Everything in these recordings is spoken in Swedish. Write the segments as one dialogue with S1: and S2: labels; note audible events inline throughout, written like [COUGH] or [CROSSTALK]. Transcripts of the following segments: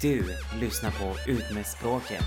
S1: Du lyssnar på Ut med språket.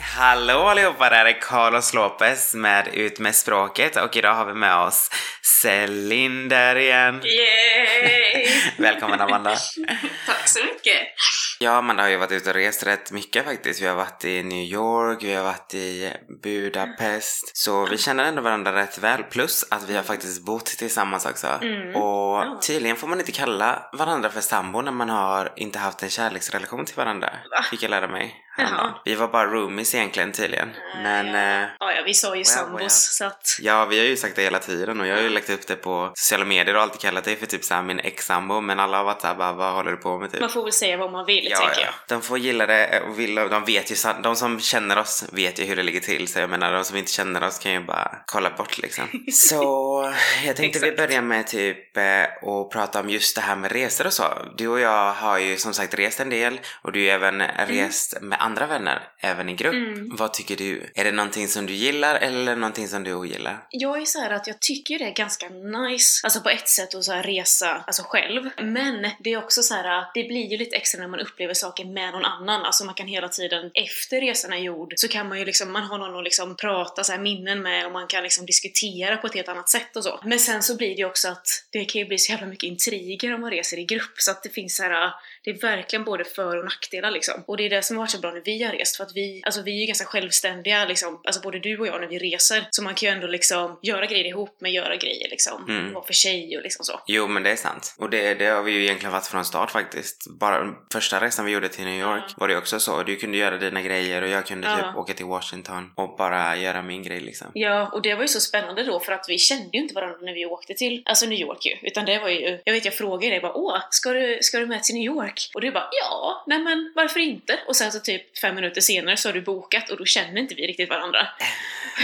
S1: Hallå allihopa, det här är Carlos Lopez med Ut med språket och idag har vi med oss Celine där igen.
S2: Yay! [LAUGHS]
S1: Välkommen Amanda. [LAUGHS]
S2: Tack så mycket.
S1: Och Amanda har ju varit ute och rest rätt mycket faktiskt. Vi har varit i New York, vi har varit i Budapest. Så vi känner ändå varandra rätt väl. Plus att vi har faktiskt bott tillsammans också.
S2: Mm.
S1: Och
S2: Ja.
S1: tydligen får man inte kalla varandra för sambo när man har inte haft en kärleksrelation till varandra.
S2: Va?
S1: Fick jag lära mig.
S2: Jaha.
S1: Vi var bara roomies egentligen tydligen. Men
S2: ja.
S1: eh,
S2: ja, ja, vi sa ju sambos
S1: well.
S2: så att...
S1: Ja, vi har ju sagt det hela tiden och jag har ju lagt upp det på sociala medier och alltid kallat dig för typ såhär min ex-sambo men alla har varit såhär bara vad håller du på med typ?
S2: Man får väl säga vad man vill,
S1: Ja,
S2: tänker
S1: ja.
S2: jag.
S1: De får gilla det och vill de vet ju, de som känner oss vet ju hur det ligger till så jag menar de som inte känner oss kan ju bara kolla bort liksom. [LAUGHS] så jag tänkte vi börjar med typ eh, och prata om just det här med resor och så. Du och jag har ju som sagt rest en del och du har ju även rest med andra vänner, även i grupp.
S2: Mm.
S1: Vad tycker du? Är det någonting som du gillar eller någonting som du ogillar?
S2: Jag är så här att jag tycker det är ganska nice, alltså på ett sätt att så här resa alltså själv. Men det är också så här, det blir ju lite extra när man upplever saker med någon annan. Alltså man kan hela tiden, efter resan är gjord, så kan man ju liksom, man har någon att liksom prata så här minnen med och man kan liksom diskutera på ett helt annat sätt och så. Men sen så blir det ju också att det kan ju bli så jävla mycket intriger om man reser i grupp så att det finns så här det är verkligen både för och nackdelar liksom. Och det är det som har varit så bra när vi har rest, för att vi, alltså vi är ju ganska självständiga liksom, alltså både du och jag när vi reser. Så man kan ju ändå liksom göra grejer ihop med göra grejer liksom,
S1: Mm.
S2: vara för sig och liksom så.
S1: Jo, men det är sant. Och det, det har vi ju egentligen varit från start faktiskt. Bara första resan vi gjorde till New York
S2: Ja.
S1: var det också så. Du kunde göra dina grejer och jag kunde
S2: Ja.
S1: typ åka till Washington och bara göra min grej liksom.
S2: Ja, och det var ju så spännande då för att vi kände ju inte varandra när vi åkte till, alltså New York ju. Utan det var ju, jag vet jag frågade dig bara åh, ska du, ska du med till New York? Och du bara ja, nej men varför inte? Och sen så typ fem minuter senare så har du bokat och då känner inte vi riktigt varandra. [LAUGHS]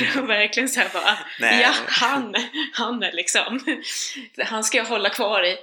S2: Det var verkligen såhär bara,
S1: Nej.
S2: ja han, han är liksom, han ska jag hålla kvar i.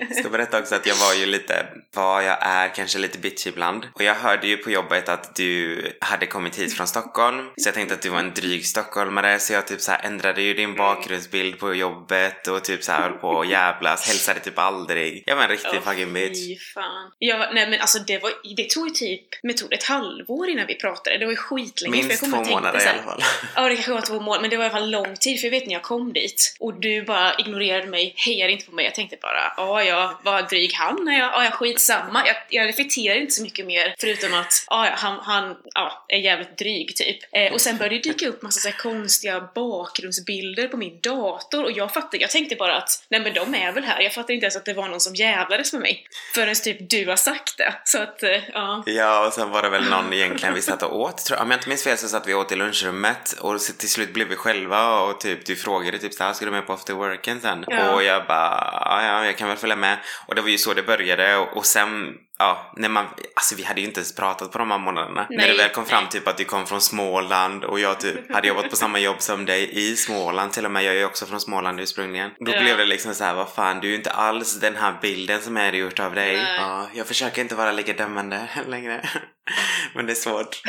S1: Jag ska berätta också att jag var ju lite, vad jag är, kanske lite bitchy ibland. Och jag hörde ju på jobbet att du hade kommit hit från Stockholm. Så jag tänkte att du var en dryg stockholmare. Så jag typ så här ändrade ju din bakgrundsbild på jobbet och typ så här höll på och jävlas. Hälsade typ aldrig. Jag var en riktig
S2: Åh,
S1: fucking bitch.
S2: Fan. Ja, nej men alltså det, var, det tog ju typ, men tog det ett halvår innan vi pratade. Det var ju skitlänge. jag
S1: Minst två månader
S2: så
S1: i
S2: här,
S1: alla fall.
S2: Ja, det kanske var två månader, men det var i alla fall lång tid. För jag vet när jag kom dit och du bara ignorerade mig, hejade inte på mig. Jag tänkte bara, ja, ja, vad dryg han är. Ja, ja, skitsamma. Jag, jag reflekterar inte så mycket mer, förutom att, ja, ja, han, han ja, är jävligt dryg, typ. Eh, och sen började det dyka upp massa så här konstiga bakgrundsbilder på min dator och jag fattade, jag tänkte bara att, nej men de är väl här. Jag fattade inte ens att det var någon som jävlades med mig. Förrän typ du har sagt det. Så att, eh, ja.
S1: Ja, och sen var det väl någon egentligen vi satt och åt. Tror, om jag inte minns fel så satt vi åt i lunchrummet och till slut blev vi själva och typ du frågade typ såhär, ska du med på after worken sen?
S2: Ja.
S1: Och jag bara, ja, ja, jag kan väl följa med. Och det var ju så det började och, och sen Ja, när man, alltså vi hade ju inte ens pratat på de här månaderna. när
S2: Nej,
S1: det väl kom fram typ att du kom från Småland och jag typ hade jobbat på samma jobb som dig i Småland till och med. Jag är ju också från Småland ursprungligen. Då
S2: Ja.
S1: blev det liksom så här, vad fan, du är ju inte alls den här bilden som jag hade gjort av dig.
S2: Nej.
S1: Ja, jag försöker inte vara lika dömande [LAUGHS] längre. [LAUGHS] Men det är svårt. [LAUGHS]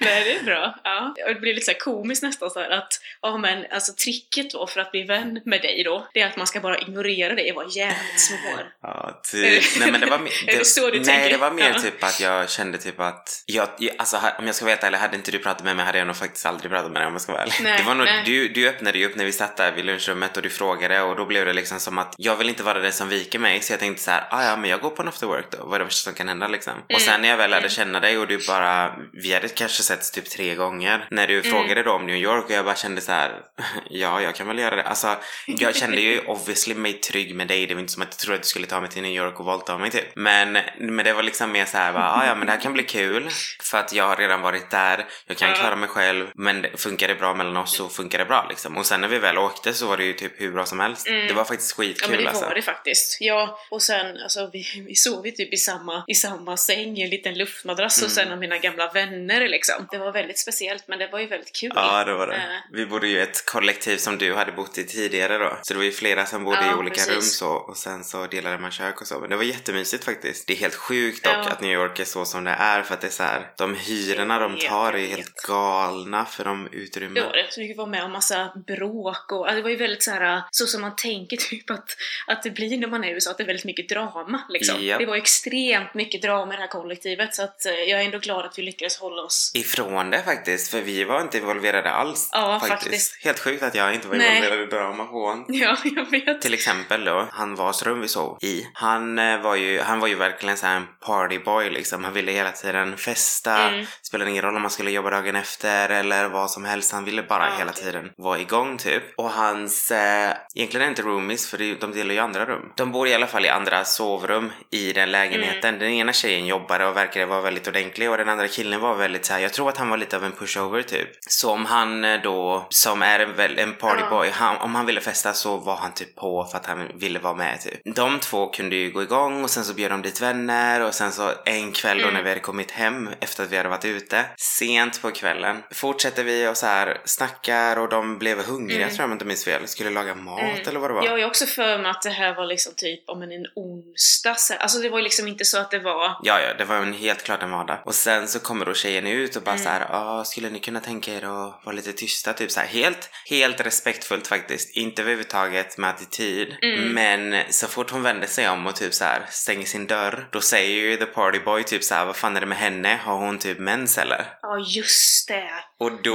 S2: Nej, det är bra. Ja. Och Det blir lite så komiskt nästan så att, ja men alltså tricket då för att bli vän med dig då, det är att man ska bara ignorera dig och vara jävligt snål.
S1: Ja, typ. Nej men det var mer... [LAUGHS]
S2: Det så du
S1: nej,
S2: tänker?
S1: det var mer
S2: Ja.
S1: typ att jag kände typ att... Jag, alltså om jag ska helt ärlig, hade inte du pratat med mig hade jag nog faktiskt aldrig pratat med dig om jag ska vara ärlig.
S2: Nej,
S1: det var nog,
S2: nej.
S1: du, du öppnade ju upp när vi satt där vid lunchrummet och du frågade och då blev det liksom som att jag vill inte vara den som viker mig så jag tänkte så här, ah, ja men jag går på en after work då, vad är det värsta som kan hända liksom? Och sen när jag väl lärde
S2: Mm.
S1: känna dig och du bara, vi hade kanske setts typ tre gånger när
S2: Mm.
S1: du frågade då om New York och jag bara kände så här, [LAUGHS] ja jag kan väl göra det. Alltså jag kände ju [LAUGHS] obviously mig trygg med dig, det var inte som att jag trodde att du skulle ta mig till New York och våldta mig typ. Men, men det var liksom mer så här, bara, ah, ja men det här kan bli kul för att jag har redan varit där, jag kan
S2: Ja.
S1: klara mig själv men det- funkar det bra mellan oss så funkar det bra liksom. Och sen när vi väl åkte så var det ju typ hur bra som helst.
S2: Mm.
S1: Det var faktiskt
S2: Ja
S1: skitkul
S2: men det
S1: alltså.
S2: var det faktiskt. Ja, och sen alltså vi, vi sov ju typ i samma, i samma säng en liten liten luftmadrass hos
S1: Mm.
S2: en av mina gamla vänner liksom. Det var väldigt speciellt men det var ju väldigt kul.
S1: Ja, det var det.
S2: Eh.
S1: Vi bodde ju i ett kollektiv som du hade bott i tidigare då. Så det var ju flera som bodde
S2: Ja,
S1: i olika
S2: precis.
S1: rum så och sen så delade man kök och så. Men det var jättemysigt faktiskt. Det är helt sjukt dock
S2: Ja.
S1: att New York är så som det är för att det är så här. De hyrorna de
S2: Jag
S1: tar är helt galna för de utrymmen.
S2: Det var det. Så vi fick vara med om massa bråk och alltså, det var ju väldigt så här så som man tänker [LAUGHS] typ att, att det blir när man är i USA, att det är väldigt mycket drama liksom.
S1: Japp.
S2: Det var extremt mycket drama i det här kollektivet så att eh, jag är ändå glad att vi lyckades hålla oss
S1: Ifrån det faktiskt, för vi var inte involverade alls.
S2: Ja,
S1: faktiskt.
S2: faktiskt.
S1: Helt sjukt att jag inte var
S2: Nej.
S1: involverad i drama på [LAUGHS]
S2: Ja, jag vet.
S1: Till exempel då, han vars rum vi sov i. Han eh, var ju, han var ju verkligen så en partyboy liksom. Han ville hela tiden festa.
S2: Mm.
S1: Spelade ingen roll om man skulle jobba dagen efter eller vad som helst. Han ville bara
S2: Ja,
S1: hela tiden vara igång typ. Och hans, eh, egentligen inte roomies för de delar ju andra rum. De bor i alla fall i andra sovrum i den lägenheten.
S2: Mm.
S1: Den ena tjejen jobbade och verkade vara väldigt ordentlig och den andra killen var väldigt så här. jag tror att han var lite av en pushover typ. Så om han eh, då, som är en, en partyboy, han, om han ville festa så var han typ på för att han ville vara med typ. De två kunde ju gå igång och sen så bjöd de dit vänner och sen så en kväll då
S2: Mm.
S1: när vi hade kommit hem efter att vi hade varit ute, sent på kvällen, fortsätter vi och så här snackar och de blev hungriga
S2: Mm.
S1: tror jag om jag inte minns fel, skulle laga mat
S2: Mm.
S1: eller vad det var.
S2: Jag ju också för mig att det här var liksom typ om en, onsdag. så- Alltså det var ju liksom inte så att det var...
S1: Ja, ja, det var en helt klart en vardag. Och sen så kommer då tjejen ut och bara
S2: Mm.
S1: så här, ah, skulle ni kunna tänka er att vara lite tysta? Typ så här, helt, helt respektfullt faktiskt. Inte överhuvudtaget med attityd.
S2: Mm.
S1: Men så fort hon vänder sig om och typ så här stänger sin dörr, då säger ju the party boy typ så här, vad fan är det med henne? Har hon typ mens eller?
S2: Ja, just det.
S1: Och då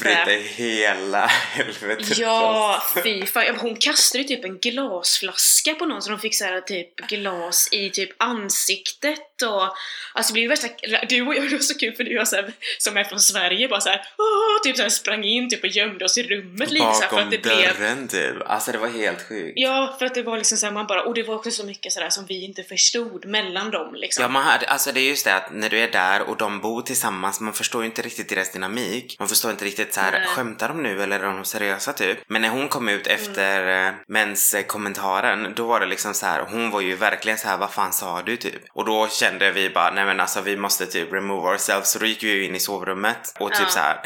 S1: bryter hela helvetet
S2: Ja, fy fan. Hon kastade ju typ en glasflaska på någon så de fick så här typ glas i typ ansiktet och alltså det blev värsta, du och jag, [LAUGHS] det var så kul för du var så här, som är från Sverige bara så här, åh, typ så här sprang in typ och gömde oss i rummet lite så här, för att det blev
S1: dörren typ. Alltså det var helt sjukt.
S2: Ja, för att det var liksom såhär, man bara, och det var också så mycket sådär som vi inte förstod mellan dem liksom.
S1: Ja, man hade, alltså det är just det att när du är där och de bor tillsammans, man förstår ju inte riktigt deras dynamik. Man förstår inte riktigt så här,
S2: Nej.
S1: skämtar de nu eller är de seriösa typ? Men när hon kom
S2: Mm.
S1: ut efter eh, mens-kommentaren, då var det liksom så här, hon var ju verkligen så här, vad fan sa du typ? Och då kände vi bara, nej men alltså vi måste typ remove ourselves. Så då gick vi ju in i sovrummet och typ
S2: Ja.
S1: så här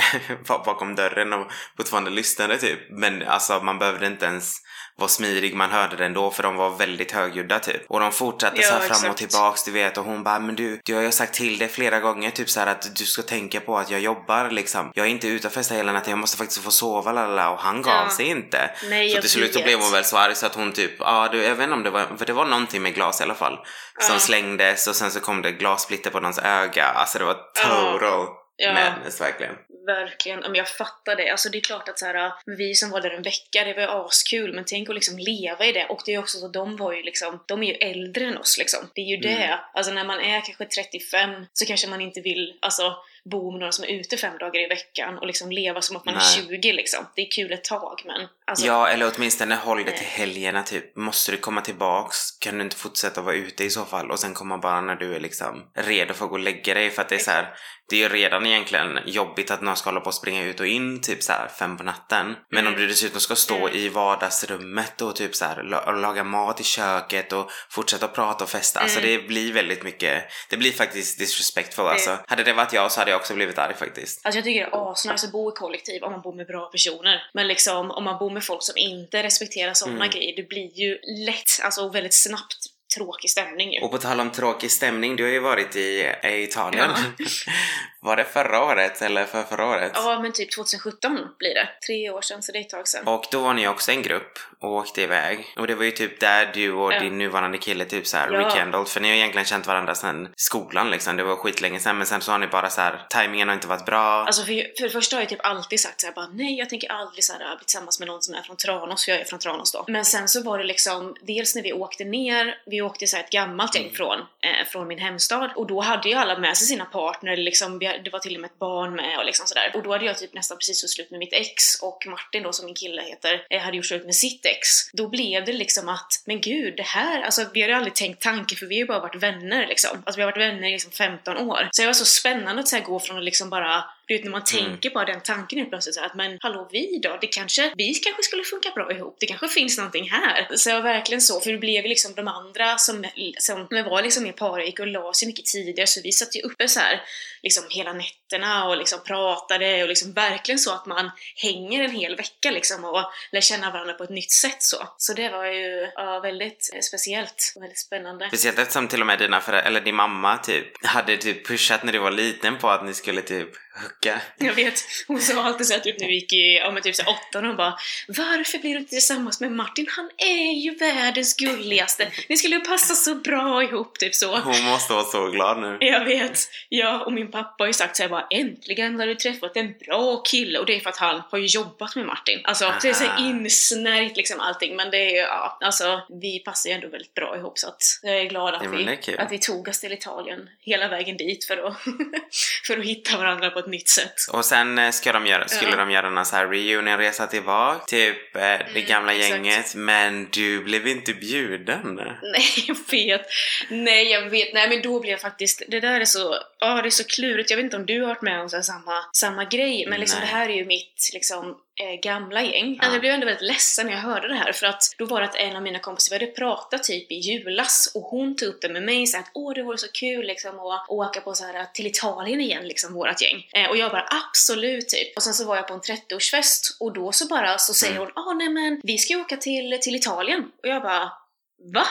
S1: [LAUGHS] bakom dörren och fortfarande lyssnade typ. Men alltså man behövde inte ens vara smidig, man hörde det ändå för de var väldigt högljudda typ. Och de fortsatte
S2: Ja,
S1: så här fram och
S2: exakt.
S1: tillbaks du vet och hon bara men du, du har ju sagt till dig flera gånger typ så här att du ska tänka på att jag jobbar liksom. Jag är inte ute och festar hela natten, jag måste faktiskt få sova lalala och han gav
S2: Ja.
S1: sig inte.
S2: Nej,
S1: så till slut så blev hon väl så arg så att hon typ, ja du, jag vet inte om det var, för det var någonting med glas i alla fall. Som
S2: Ja.
S1: slängdes och sen så kom det glassplitter på någons öga. Alltså det var total
S2: Ja.
S1: madness verkligen.
S2: Verkligen, men jag fattar det. Alltså det är klart att så här, vi som var där en vecka, det var ju askul, men tänk att liksom leva i det. Och det är också så, de var ju liksom, de är ju äldre än oss liksom. Det är ju det.
S1: Mm.
S2: Alltså när man är kanske 35 så kanske man inte vill, alltså bo med några som är ute fem dagar i veckan och liksom leva som att man
S1: Nej.
S2: är 20 liksom. Det är kul ett tag men alltså,
S1: ja, eller åtminstone håll det till helgerna typ. Måste du komma tillbaks kan du inte fortsätta vara ute i så fall och sen komma bara när du är liksom redo för att gå och lägga dig för att det är så här. Det är ju redan egentligen jobbigt att någon ska hålla på och springa ut och in typ så här fem på natten. Men om
S2: Mm.
S1: du dessutom ska stå
S2: Mm.
S1: i vardagsrummet och typ så här laga mat i köket och fortsätta prata och festa. Alltså
S2: Mm.
S1: det blir väldigt mycket, det blir faktiskt disrespectful
S2: Det-
S1: alltså. Hade det varit jag så hade jag också blivit arg faktiskt.
S2: Alltså jag tycker det är asnice att bo i kollektiv om man bor med bra personer. Men liksom om man bor med folk som inte respekterar sådana
S1: Mm.
S2: grejer, det blir ju lätt, alltså väldigt snabbt tråkig stämning ju.
S1: Och på tal om tråkig stämning, du har ju varit i, i Italien. [LAUGHS] Var det förra året eller för förra året?
S2: Ja, men typ 2017 blir det. Tre år sedan, så det är ett tag sedan.
S1: Och då var ni också en grupp och åkte iväg. Och det var ju typ där du och
S2: Ja.
S1: din nuvarande kille typ såhär
S2: Ja.
S1: rekindled. För ni har egentligen känt varandra sedan skolan liksom. Det var skitlänge sedan men sen så har ni bara så här. timingen har inte varit bra.
S2: Alltså för, för det första har jag typ alltid sagt såhär bara nej jag tänker aldrig såhär bli tillsammans med någon som är från Tranås, för jag är från Tranås då. Men sen så var det liksom, dels när vi åkte ner, vi åkte så här ett gammalt
S1: Mm.
S2: gäng från, eh, från min hemstad och då hade ju alla med sig sina partner, liksom, vi- det var till och med ett barn med och liksom sådär. Och då hade jag typ nästan precis gjort slut med mitt ex och Martin då som min kille heter, eh, hade gjort slut med sitt ex. Då blev det liksom att, men gud det här, alltså vi hade aldrig tänkt tanken för vi har ju bara varit vänner liksom. Alltså vi har varit vänner i liksom 15 år. Så det var så spännande att så här, gå från att liksom bara du vet när man
S1: Mm.
S2: tänker bara den tanken helt plötsligt så att men hallå vi då? Det kanske, vi kanske skulle funka bra ihop. Det kanske finns någonting här. Så var verkligen så, för det blev ju liksom de andra som, som var liksom mer parrik och la sig mycket tidigare så vi satt ju uppe så här liksom hela nätterna och liksom pratade och liksom verkligen så att man hänger en hel vecka liksom och lär känna varandra på ett nytt sätt så. Så det var ju ja, väldigt eh, speciellt och väldigt spännande.
S1: Speciellt eftersom till och med dina föräldrar, eller din mamma typ, hade typ pushat när du var liten på att ni skulle typ hooka.
S2: Jag vet, hon sa alltid såhär typ när vi gick i, ja men typ såhär åttan och hon bara Varför blir du inte tillsammans med Martin? Han är ju världens gulligaste! Ni skulle ju passa så bra ihop, typ så.
S1: Hon måste vara så glad nu.
S2: Jag vet. Ja, och min pappa har ju sagt såhär bara äntligen har du träffat en bra kille och det är för att han har ju jobbat med Martin. Alltså det är så här
S1: Aha.
S2: insnärjt liksom allting men det är ju, ja, alltså vi passar ju ändå väldigt bra ihop så att jag är glad att,
S1: Ja,
S2: vi, att vi tog oss till Italien hela vägen dit för att, [LAUGHS] för att hitta varandra på ett nytt sätt.
S1: Och sen eh, ska de göra, skulle
S2: Ja.
S1: de göra någon så här reunionresa tillbaka, typ eh, det
S2: Mm,
S1: gamla
S2: exakt.
S1: gänget, men du blev inte bjuden.
S2: Nej, jag vet. Nej, jag vet. Nej, men då blev jag faktiskt... Det där är så... Ja, det är så klurigt. Jag vet inte om du har varit med om så samma, samma grej, men liksom
S1: Nej.
S2: det här är ju mitt liksom eh, gamla gäng.
S1: Ja.
S2: Alltså, jag blev ändå väldigt ledsen när jag hörde det här för att då var det att en av mina kompisar, vi hade pratat typ i julas och hon tog upp det med mig så att åh det vore så kul liksom att åka på så här till Italien igen liksom vårat gäng. Eh, och jag bara absolut typ. Och sen så var jag på en 30-årsfest och då så bara så säger
S1: Mm.
S2: hon ah nej men vi ska ju åka till, till Italien. Och jag bara va?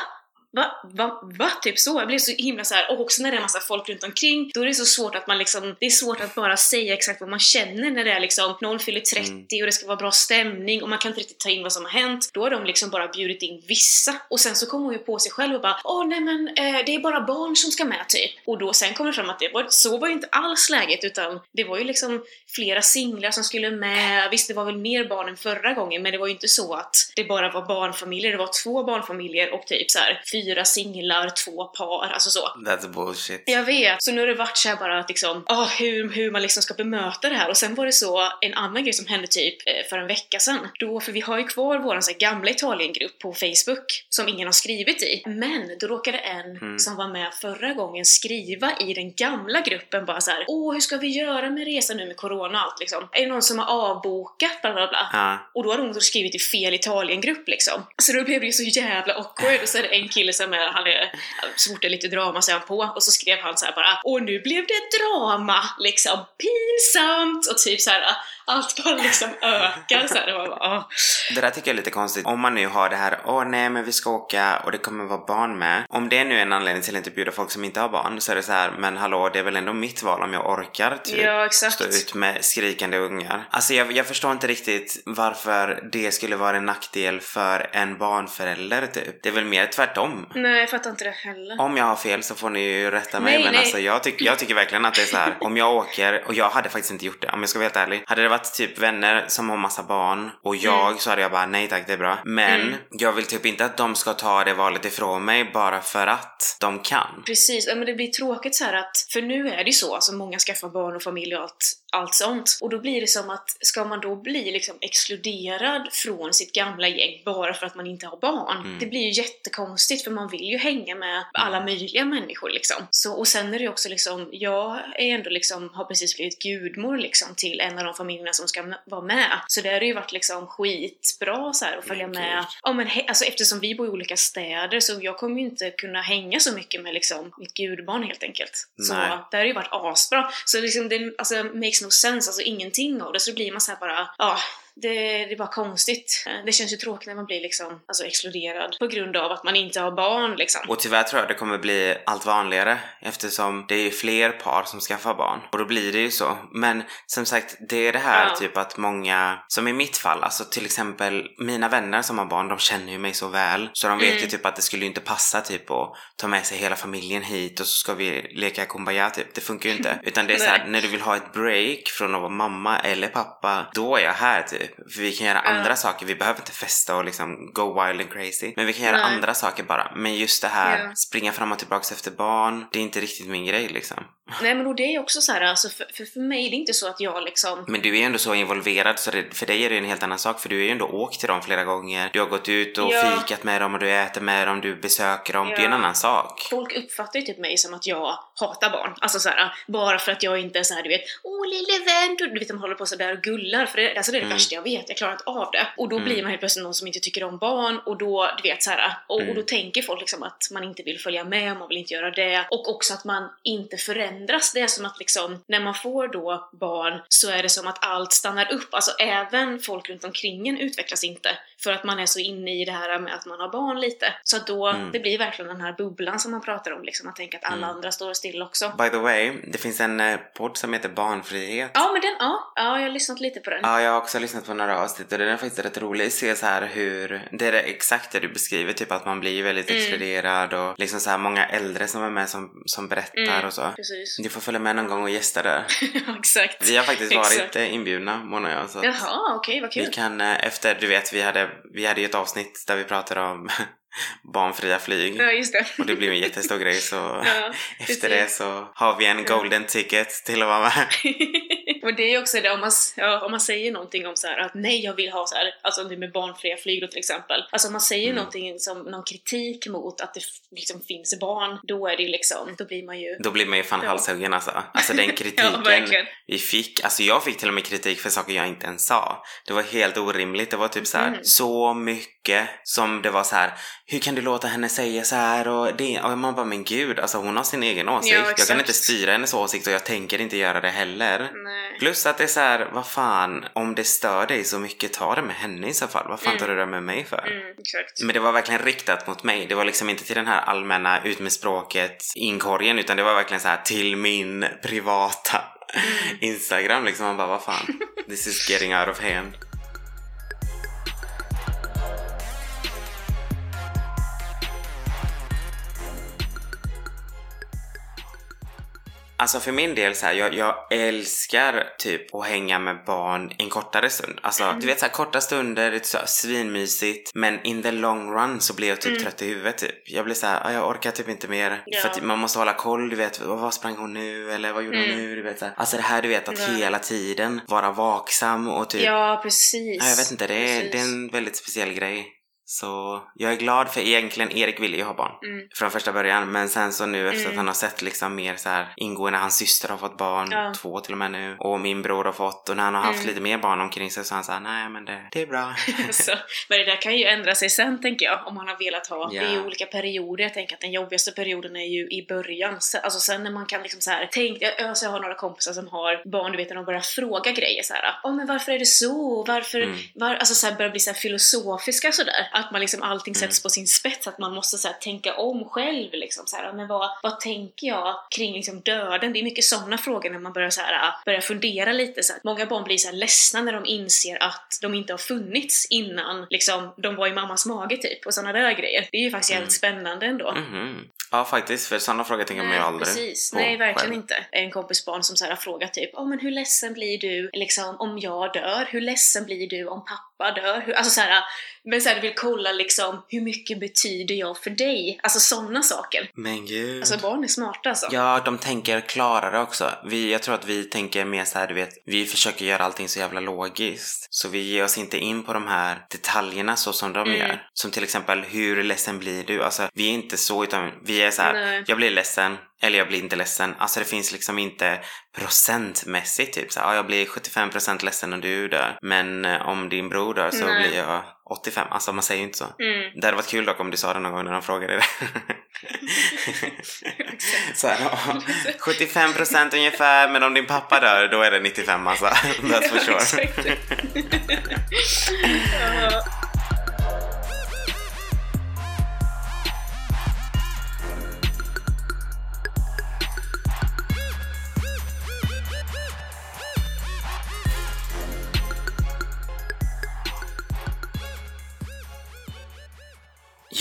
S2: Va? Va? Va? Typ så. Jag blev så himla så här. och också när det är massa folk runt omkring, då är det så svårt att man liksom, det är svårt att bara säga exakt vad man känner när det är liksom, någon fyller 30
S1: Mm.
S2: och det ska vara bra stämning och man kan inte riktigt ta in vad som har hänt. Då har de liksom bara bjudit in vissa och sen så kommer hon ju på sig själv och bara åh nej men eh, det är bara barn som ska med typ. Och då sen kommer det fram att det var, så var ju inte alls läget utan det var ju liksom flera singlar som skulle med. Visst, det var väl mer barn än förra gången men det var ju inte så att det bara var barnfamiljer. Det var två barnfamiljer och typ så här fyra singlar, två par, alltså så.
S1: That's bullshit.
S2: Jag vet, så nu har det varit så här bara att liksom, ah, hur, hur man liksom ska bemöta det här. Och sen var det så, en annan grej som hände typ eh, för en vecka sedan. Då, för vi har ju kvar vår så här, gamla Italiengrupp på Facebook som ingen har skrivit i. Men då råkade en
S1: Mm.
S2: som var med förra gången skriva i den gamla gruppen bara så här: åh hur ska vi göra med resan nu med corona och allt liksom? Är det någon som har avbokat? Bla bla bla.
S1: Ja.
S2: Och då hade hon skrivit i fel Italiengrupp liksom. Så då blev det ju så jävla awkward. Och så är det en kille som är, han är, så fort det är lite drama så är han på. Och så skrev han så här bara Och nu blev det drama! Liksom pinsamt! Och typ så här allt bara liksom ökar så här. Bara, ah.
S1: Det där tycker jag är lite konstigt. Om man nu har det här, åh nej men vi ska åka och det kommer vara barn med. Om det nu är en anledning till att inte bjuda folk som inte har barn så är det så här, men hallå det är väl ändå mitt val om jag orkar typ.
S2: Ja, exakt.
S1: Stå ut med skrikande ungar. Alltså jag, jag förstår inte riktigt varför det skulle vara en nackdel för en barnförälder typ. Det är väl mer tvärtom.
S2: Nej, jag fattar inte det heller.
S1: Om jag har fel så får ni ju rätta mig
S2: Nej,
S1: men
S2: nej.
S1: alltså jag, tyck, jag tycker verkligen att det är så här. om jag åker, och jag hade faktiskt inte gjort det om jag ska vara helt ärlig. Hade det varit typ vänner som har massa barn och jag så hade jag bara nej tack det är bra. Men
S2: Mm.
S1: jag vill typ inte att de ska ta det valet ifrån mig bara för att de kan.
S2: Precis, ja, men det blir tråkigt så att, för nu är det ju så, alltså många skaffar barn och familj och allt, allt sånt. Och då blir det som att, ska man då bli liksom exkluderad från sitt gamla gäng bara för att man inte har barn?
S1: Mm.
S2: Det blir ju jättekonstigt för man vill ju hänga med alla möjliga människor liksom. Så, och sen är det ju också liksom, jag är ändå liksom, har precis blivit gudmor liksom till en av de familjerna som ska vara med. Så det har ju varit liksom skitbra så här att följa
S1: Men
S2: med. Ja men alltså eftersom vi bor i olika städer så jag kommer ju inte kunna hänga så mycket med liksom mitt gudbarn helt enkelt. Så
S1: Nej.
S2: det har ju varit asbra. Så liksom det alltså, makes no sense, alltså ingenting av det. Så det blir man så här bara, ja, det, det är bara konstigt. Det känns ju tråkigt när man blir liksom, alltså exkluderad på grund av att man inte har barn liksom.
S1: Och tyvärr tror jag det kommer bli allt vanligare eftersom det är ju fler par som skaffar barn. Och då blir det ju så. Men som sagt, det är det här
S2: Ja.
S1: typ att många, som i mitt fall, alltså till exempel mina vänner som har barn, de känner ju mig så väl. Så de vet
S2: Mm.
S1: ju typ att det skulle ju inte passa typ att ta med sig hela familjen hit och så ska vi leka kumbaya typ. Det funkar ju inte. [LAUGHS] Utan det är så här,
S2: Nej.
S1: när du vill ha ett break från att vara mamma eller pappa, då är jag här typ. För vi kan göra andra saker. Vi behöver inte festa och liksom go wild and crazy. Men vi kan göra
S2: Nej.
S1: andra saker bara. Men just det här, springa fram och tillbaks efter barn, det är inte riktigt min grej liksom.
S2: Nej men och det är också så här, alltså för, för, för mig det är inte så att jag liksom
S1: Men du är ju ändå så involverad så det, för dig är det en helt annan sak för du har ju ändå åkt till dem flera gånger. Du har gått ut och
S2: Ja.
S1: fikat med dem och du äter med dem, du besöker dem. Det är en
S2: Ja.
S1: annan sak.
S2: Folk uppfattar ju typ mig som att jag hatar barn. Alltså såhär, bara för att jag inte är såhär du vet Åh lille vän, du du vet de håller på sådär och gullar för det, alltså det är det
S1: Mm.
S2: värsta jag vet, jag klarar inte av det. Och då
S1: Mm.
S2: blir man helt plötsligt någon som inte tycker om barn och då, du vet såhär, och,
S1: Mm.
S2: och då tänker folk liksom att man inte vill följa med, man vill inte göra det. Och också att man inte förändras. Det är som att liksom, när man får då barn så är det som att allt stannar upp. Alltså även folk runt omkring en utvecklas inte. För att man är så inne i det här med att man har barn lite. Så att då,
S1: Mm.
S2: det blir verkligen den här bubblan som man pratar om, liksom. Man tänker att alla
S1: Mm.
S2: andra står still också.
S1: By the way, det finns en eh, podd som heter Barnfrihet.
S2: Ja, men den, ja, ja, jag har lyssnat lite på den.
S1: Ja, jag har också lyssnat på några avsnitt och den är faktiskt rätt rolig att se så här hur, det är det exakt det du beskriver, typ att man blir väldigt
S2: Mm.
S1: exkluderad och liksom så här många äldre som är med som, som berättar
S2: Mm.
S1: och så.
S2: Precis.
S1: Du får följa med någon gång och gästa där. [LAUGHS]
S2: exakt.
S1: Vi har faktiskt varit
S2: Exakt.
S1: inbjudna, Mona och jag. Så
S2: Jaha, okej, vad
S1: vi
S2: kul.
S1: kan eh, efter, du vet, vi hade, vi hade ju ett avsnitt där vi pratade om [LAUGHS] barnfria flyg.
S2: Ja, just det.
S1: Och det blev en jättestor grej så [LAUGHS]
S2: Ja,
S1: efter
S2: precis.
S1: det så har vi en golden ticket till att vara med.
S2: Och det är också det om man, ja, om man säger någonting om så här att nej jag vill ha så här, alltså det med barnfria flyg då till exempel. Alltså om man säger
S1: Mm.
S2: någonting som någon kritik mot att det liksom finns barn, då är det ju liksom, då blir man ju
S1: Då blir man ju fan
S2: Ja.
S1: halshuggen alltså. Alltså den [LAUGHS]
S2: Ja,
S1: kritiken
S2: verkligen.
S1: vi fick, alltså jag fick till och med kritik för saker jag inte ens sa. Det var helt orimligt. Det var typ så här
S2: Mm.
S1: så mycket som det var så här. hur kan du låta henne säga så här och det, och man bara men gud, alltså hon har sin egen åsikt. jag kan inte styra hennes åsikt och jag tänker inte göra det heller.
S2: Nej.
S1: Plus att det är så här, vad fan, om det stör dig så mycket, ta det med henne i så fall. Vad fan
S2: Mm.
S1: tar du det med mig för?
S2: Mm.
S1: Men det var verkligen riktat mot mig. Det var liksom inte till den här allmänna ut med språket inkorgen utan det var verkligen så här till min privata
S2: Mm.
S1: Instagram liksom. Man bara vad fan. [LAUGHS] This is getting out of hand. Alltså för min del så här, jag, jag älskar typ att hänga med barn en kortare stund. Alltså
S2: Mm.
S1: du vet så här korta stunder, det är så här svinmysigt. Men in the long run så blir jag typ
S2: Mm.
S1: trött i huvudet typ. Jag blir så här, "Ah, jag orkar typ inte mer.
S2: Ja.
S1: För att man måste hålla koll, du vet, "Vad- sprang hon nu? Eller vad gjorde hon
S2: Mm.
S1: nu? Du vet så. Alltså det här du vet att
S2: Ja.
S1: hela tiden vara vaksam och typ
S2: Ja, precis.
S1: Ja, jag vet inte, det är, det är en väldigt speciell grej. Så jag är glad för egentligen, Erik ville ju ha barn
S2: Mm.
S1: från första början men sen så nu efter
S2: Mm.
S1: att han har sett liksom mer så här ingående, hans syster har fått barn,
S2: Ja.
S1: två till och med nu och min bror har fått och när han har haft
S2: Mm.
S1: lite mer barn omkring sig så han såhär, nej men det, det är bra. [LAUGHS]
S2: så, men det där kan ju ändra sig sen tänker jag, om man har velat ha.
S1: Ja.
S2: Det är ju olika perioder. Jag tänker att den jobbigaste perioden är ju i början. Sen- Alltså sen när man kan liksom så här, tänk, jag, alltså jag har några kompisar som har barn, du vet när de börjar fråga grejer så här. Åh men varför är det så? Varför?
S1: Mm.
S2: Var, alltså så här, börjar bli så här filosofiska sådär. Att man liksom allting
S1: Mm.
S2: sätts på sin spets, att man måste så här, tänka om själv liksom så här. Men vad, vad tänker jag kring liksom döden? Det är mycket sådana frågor när man börjar så här, börjar fundera lite så här. Många barn blir så här ledsna när de inser att de inte har funnits innan liksom de var i mammas mage typ och sådana där grejer. Det är ju faktiskt jävligt spännande ändå.
S1: Mhm. Ja faktiskt, för sådana frågor tänker man ju aldrig
S2: precis.
S1: på
S2: Nej, verkligen
S1: själv.
S2: inte. En kompis barn som så här har frågat typ Åh men hur ledsen blir du liksom, om jag dör? Hur ledsen blir du om pappa dör? Hur, alltså så här, men du vill kolla liksom hur mycket betyder jag för dig? Alltså sådana saker.
S1: Men gud.
S2: Alltså barn är smarta alltså.
S1: Ja, de tänker klarare också. Vi, jag tror att vi tänker mer så här, du vet, vi försöker göra allting så jävla logiskt. Så vi ger oss inte in på de här detaljerna så som de
S2: Mm.
S1: gör. Som till exempel, hur ledsen blir du? Alltså, vi är inte så, utan vi är så här,
S2: Nej.
S1: jag blir ledsen, eller jag blir inte ledsen. Alltså det finns liksom inte procentmässigt typ så ja, jag blir 75% ledsen om du dör. Men eh, om din bror dör så
S2: Nej.
S1: blir jag 85. Alltså man säger ju inte så.
S2: Mm.
S1: Det hade varit kul dock om du sa det någon gång när de frågade det. så här, ja, 75% ungefär, men om din pappa dör då är det 95 alltså. [LAUGHS] That's for sure. [LAUGHS]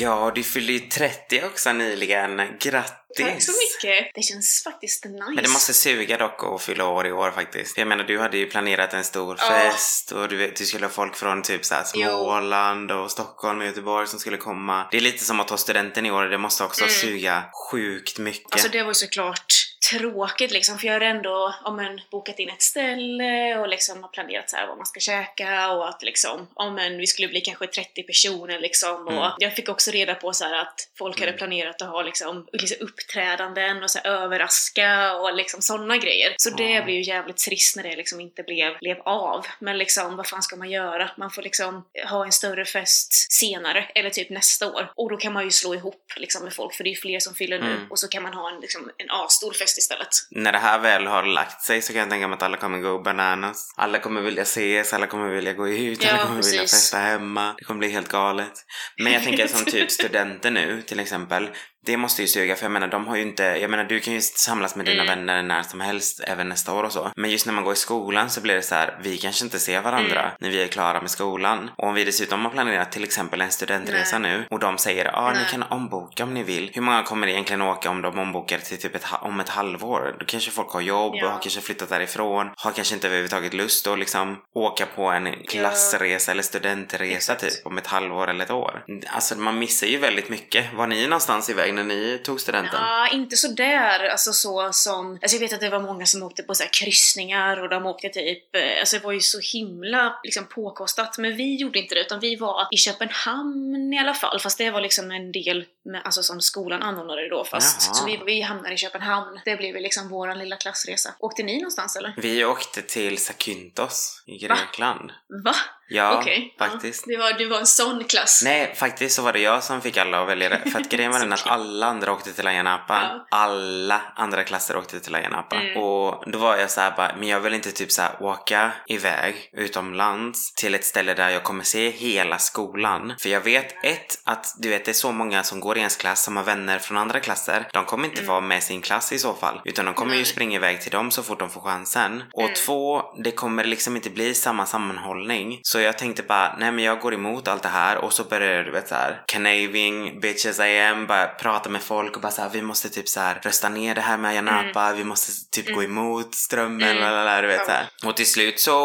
S2: Ja.
S1: Du fyllde ju 30 också nyligen. Grattis!
S2: Tack så mycket! Det känns faktiskt nice.
S1: Men det måste suga dock att fylla år i år faktiskt. Jag menar, du hade ju planerat en stor
S2: Ja.
S1: fest och du, du skulle ha folk från typ så här
S2: Jo.
S1: Småland och Stockholm och Göteborg som skulle komma. Det är lite som att ta studenten i år, det måste också
S2: Mm.
S1: suga sjukt mycket.
S2: Alltså det var ju såklart tråkigt liksom, för jag hade ändå om men, bokat in ett ställe och liksom har planerat så här vad man ska käka och att liksom, om men, vi skulle bli kanske 30 personer liksom och
S1: Mm.
S2: jag fick också reda på så här att folk hade
S1: Mm.
S2: planerat att ha liksom, liksom uppträdanden och så här, överraska och liksom sådana grejer. Så det
S1: Ja.
S2: blev ju jävligt trist när det liksom inte blev, blev av. Men liksom, vad fan ska man göra? Man får liksom ha en större fest senare, eller typ nästa år. Och då kan man ju slå ihop liksom med folk, för det är ju fler som fyller nu.
S1: Mm.
S2: Och så kan man ha en, liksom, en asstor fest istället.
S1: När det här väl har lagt sig så kan jag tänka mig att alla kommer gå bananas. Alla kommer vilja ses, alla kommer vilja gå ut,
S2: Ja,
S1: alla kommer vilja
S2: precis.
S1: festa hemma. Det kommer bli helt galet. Men jag tänker som typ studenter nu till exempel. Det måste ju suga för jag menar de har ju inte, jag menar du kan ju samlas med dina
S2: Mm.
S1: vänner när som helst även nästa år och så. Men just när man går i skolan så blir det så här, vi kanske inte ser varandra
S2: Mm.
S1: när vi är klara med skolan. Och om vi dessutom har planerat till exempel en studentresa nu och de säger ja ah, ni
S2: Nej.
S1: kan omboka om ni vill. Hur många kommer egentligen åka om de ombokar till typ ett, om ett halvår? Då kanske folk har jobb
S2: Ja.
S1: och har kanske flyttat därifrån, har kanske inte överhuvudtaget lust att liksom åka på en klassresa eller studentresa
S2: Exakt.
S1: typ om ett halvår eller ett år. Alltså man missar ju väldigt mycket. Var ni någonstans iväg när ni tog studenten?
S2: Ja, inte så där alltså så som... Alltså jag vet att det var många som åkte på så här kryssningar och de åkte typ... eh, Alltså det var ju så himla liksom påkostat. Men vi gjorde inte det utan vi var i Köpenhamn i alla fall. Fast det var liksom en del med, alltså som skolan anordnade då fast.
S1: Jaha.
S2: Så vi, vi hamnade i Köpenhamn. Det blev liksom våran lilla klassresa. Åkte ni någonstans eller?
S1: Vi åkte till Zakynthos i Grekland.
S2: Va?
S1: Ja,
S2: Okej.
S1: faktiskt.
S2: Ja, det, var, det var en sån klass.
S1: Nej, faktiskt så var det jag som fick alla att välja det. För att [LAUGHS] grejen var den att alla andra åkte till Ayia.
S2: Ja.
S1: Alla andra klasser åkte till Ayia.
S2: Mm.
S1: Och då var jag så här bara, men jag vill inte typ så här åka iväg utomlands till ett ställe där jag kommer se hela skolan. För jag vet ett, att du vet det är så många som går i ens klass som har vänner från andra klasser. De kommer inte
S2: Mm.
S1: vara med sin klass i så fall. Utan de kommer ju
S2: Nej.
S1: springa iväg till dem så fort de får chansen. Och
S2: Mm.
S1: två, det kommer liksom inte bli samma sammanhållning. Så jag tänkte bara, nej men jag går emot allt det här och så började du vet såhär, canaving, bitches I am, bara prata med folk och bara såhär, vi måste typ såhär rösta ner det här med Ayia Napa, vi måste typ gå emot strömmen,
S2: Mm.
S1: lalala, du vet såhär. Och till slut så,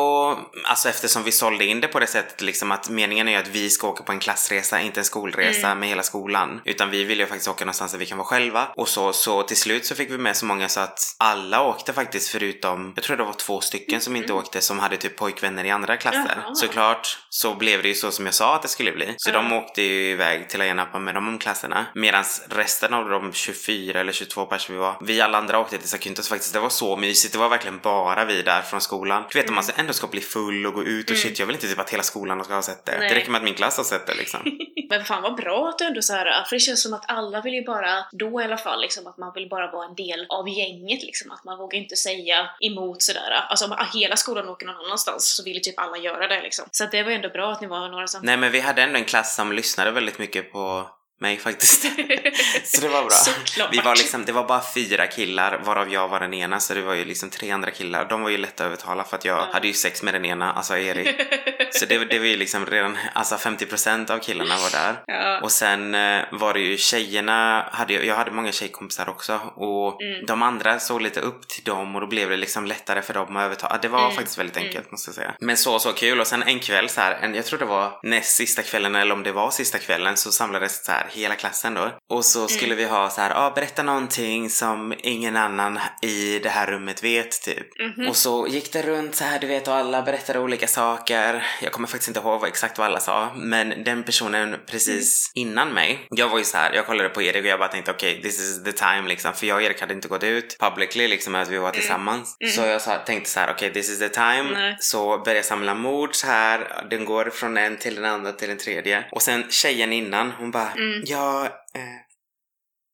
S1: alltså eftersom vi sålde in det på det sättet liksom att meningen är ju att vi ska åka på en klassresa, inte en skolresa
S2: Mm.
S1: med hela skolan. Utan vi vill ju faktiskt åka någonstans där vi kan vara själva. Och så, så till slut så fick vi med så många så att alla åkte faktiskt förutom, jag tror det var två stycken som inte åkte som hade typ pojkvänner i andra klasser.
S2: Mm. Jaha.
S1: Såklart så blev det ju så som jag sa att det skulle bli. Så
S2: Ja.
S1: de åkte ju iväg till Ayia Napa med de klasserna. Medan resten av de 24 eller 22 personer vi var, vi alla andra åkte till Zakynthos faktiskt. Det var så mysigt. Det var verkligen bara vi där från skolan. Du vet om man ändå ska bli full och gå ut och
S2: Mm.
S1: shit, jag vill inte typ att hela skolan ska ha sett det.
S2: Nej.
S1: Det räcker med att min klass har sett det liksom. [LAUGHS]
S2: Men fan vad bra att du ändå så här, för det känns som att alla vill ju bara, då i alla fall, liksom, att man vill bara vara en del av gänget liksom. Att man vågar inte säga emot sådär. Alltså om hela skolan åker någon annanstans så vill ju typ alla göra det liksom. Så att det var ändå bra att ni var några som...
S1: Nej men vi hade ändå en klass som lyssnade väldigt mycket på mig faktiskt. [LAUGHS] Så det var bra.
S2: Såklart.
S1: Vi var liksom, det var bara fyra killar varav jag var den ena så det var ju liksom tre andra killar. De var ju lätta att övertala för att jag
S2: Ja.
S1: hade ju sex med den ena, alltså Erik. [LAUGHS] Så det, det var ju liksom redan, alltså 50% av killarna var där.
S2: ja.
S1: Och sen eh, var det ju tjejerna, hade, jag jag hade många tjejkompisar också och
S2: Mm.
S1: de andra såg lite upp till dem och då blev det liksom lättare för dem att övertala. Det var
S2: Mm.
S1: faktiskt väldigt
S2: Mm.
S1: enkelt måste jag säga. Men så, så kul och sen en kväll så här, en, jag tror det var näst sista kvällen eller om det var sista kvällen så samlades så här hela klassen då. Och så skulle vi ha så här, ja berätta någonting som ingen annan i det här rummet vet typ.
S2: Mhm.
S1: Och så gick det runt så här, du vet, och alla berättade olika saker. Jag kommer faktiskt inte ihåg vad, exakt vad alla sa, men den personen precis innan mig, jag var ju så här, jag kollade på Erik och jag bara tänkte okej, this is the time liksom, för jag och Erik hade inte gått ut publicly liksom att vi var tillsammans.
S2: Mm.
S1: Så jag sa, tänkte så här, okej, this is the time.
S2: Nej.
S1: Så började jag samla mod så här, den går från en till den andra till den tredje. Och sen tjejen innan, hon bara,
S2: Mm.
S1: jag, eh,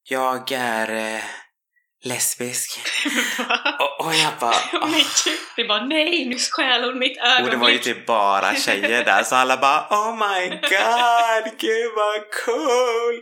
S1: jag är eh, lesbisk. [LAUGHS] Och, och jag bara,
S2: Oh my God. Det bara nej, nu stjäl hon mitt ögonblick.
S1: Och det var ju typ bara tjejer där så alla bara Oh my god, gud vad cool!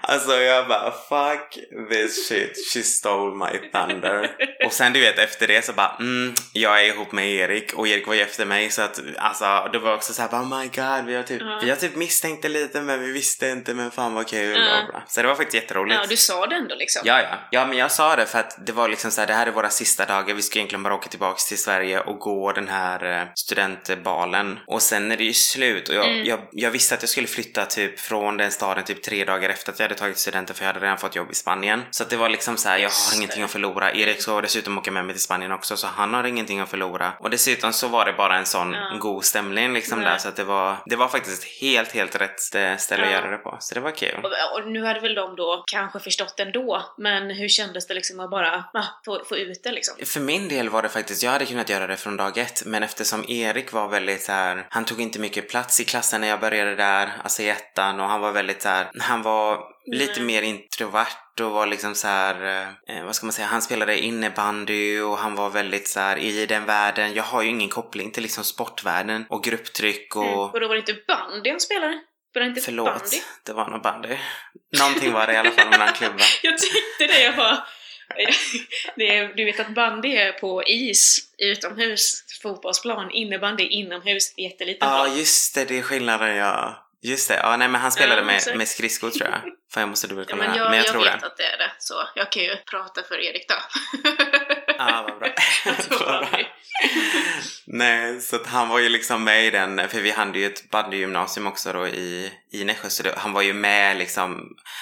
S1: Alltså jag bara fuck this shit, she stole my thunder. Och sen du vet efter det så bara mm, jag är ihop med Erik och Erik var ju efter mig så att alltså det var också såhär bara oh my god vi har typ,
S2: Ja.
S1: vi har typ misstänkt det lite men vi visste inte men fan vad kul. Bla. Så det var faktiskt jätteroligt.
S2: Ja, du sa det ändå liksom.
S1: Ja, ja. Ja, men jag sa det för att det var liksom så här, det här är våra sista dagar. Vi ska egentligen bara åka tillbaks till Sverige och gå den här eh, studentbalen. Och sen är det ju slut och jag,
S2: Mm.
S1: jag, jag visste att jag skulle flytta typ från den staden typ tre dagar efter att jag hade tagit studenten för jag hade redan fått jobb i Spanien. Så att det var liksom så här, jag har ingenting att förlora. Erik ska dessutom åka med mig till Spanien också så han har ingenting att förlora. Och dessutom så var det bara en sån
S2: Ja.
S1: god stämning liksom
S2: Nej.
S1: där så att det var, det var faktiskt helt, helt rätt ställe att
S2: Ja.
S1: göra det på. Så det var kul.
S2: Och, och nu hade väl de då kanske förstått ändå, men hur kändes det liksom att bara ah, få, få ut det liksom?
S1: För min del var det faktiskt, jag hade kunnat göra det från dag ett, men eftersom Erik var väldigt så här, han tog inte mycket plats i klassen när jag började där, alltså i ettan, och han var väldigt så här, han var lite
S2: Nej.
S1: mer introvert och var liksom så här, eh, vad ska man säga, han spelade innebandy och han var väldigt så här i den världen. Jag har ju ingen koppling till liksom sportvärlden och grupptryck och
S2: Mm. Och då var det inte bandy han spelade? Spelade inte
S1: Förlåt,
S2: bandy?
S1: det var nog bandy. Någonting var det i alla fall med någon klubba. [LAUGHS]
S2: Jag tänkte det, jag bara... Det är, du vet att bandy är på is, utomhus, fotbollsplan, innebandy inomhus, jätteliten
S1: Ja,
S2: plan.
S1: just det, det är skillnaden ja. Just det, ja nej men han spelade
S2: Ja,
S1: med,
S2: exakt.
S1: med skridskor tror jag. Fan jag måste
S2: Ja,
S1: dubbelkolla
S2: men
S1: det här.
S2: jag,
S1: men jag,
S2: jag
S1: tror
S2: vet
S1: det.
S2: att det är det, så jag kan ju prata för Erik då.
S1: Ja, vad bra. [LAUGHS] Vad bra. [LAUGHS] Nej, så att han var ju liksom med i den, för vi hade ju ett bandygymnasium också då i, i Nässjö, så det, han var ju med liksom,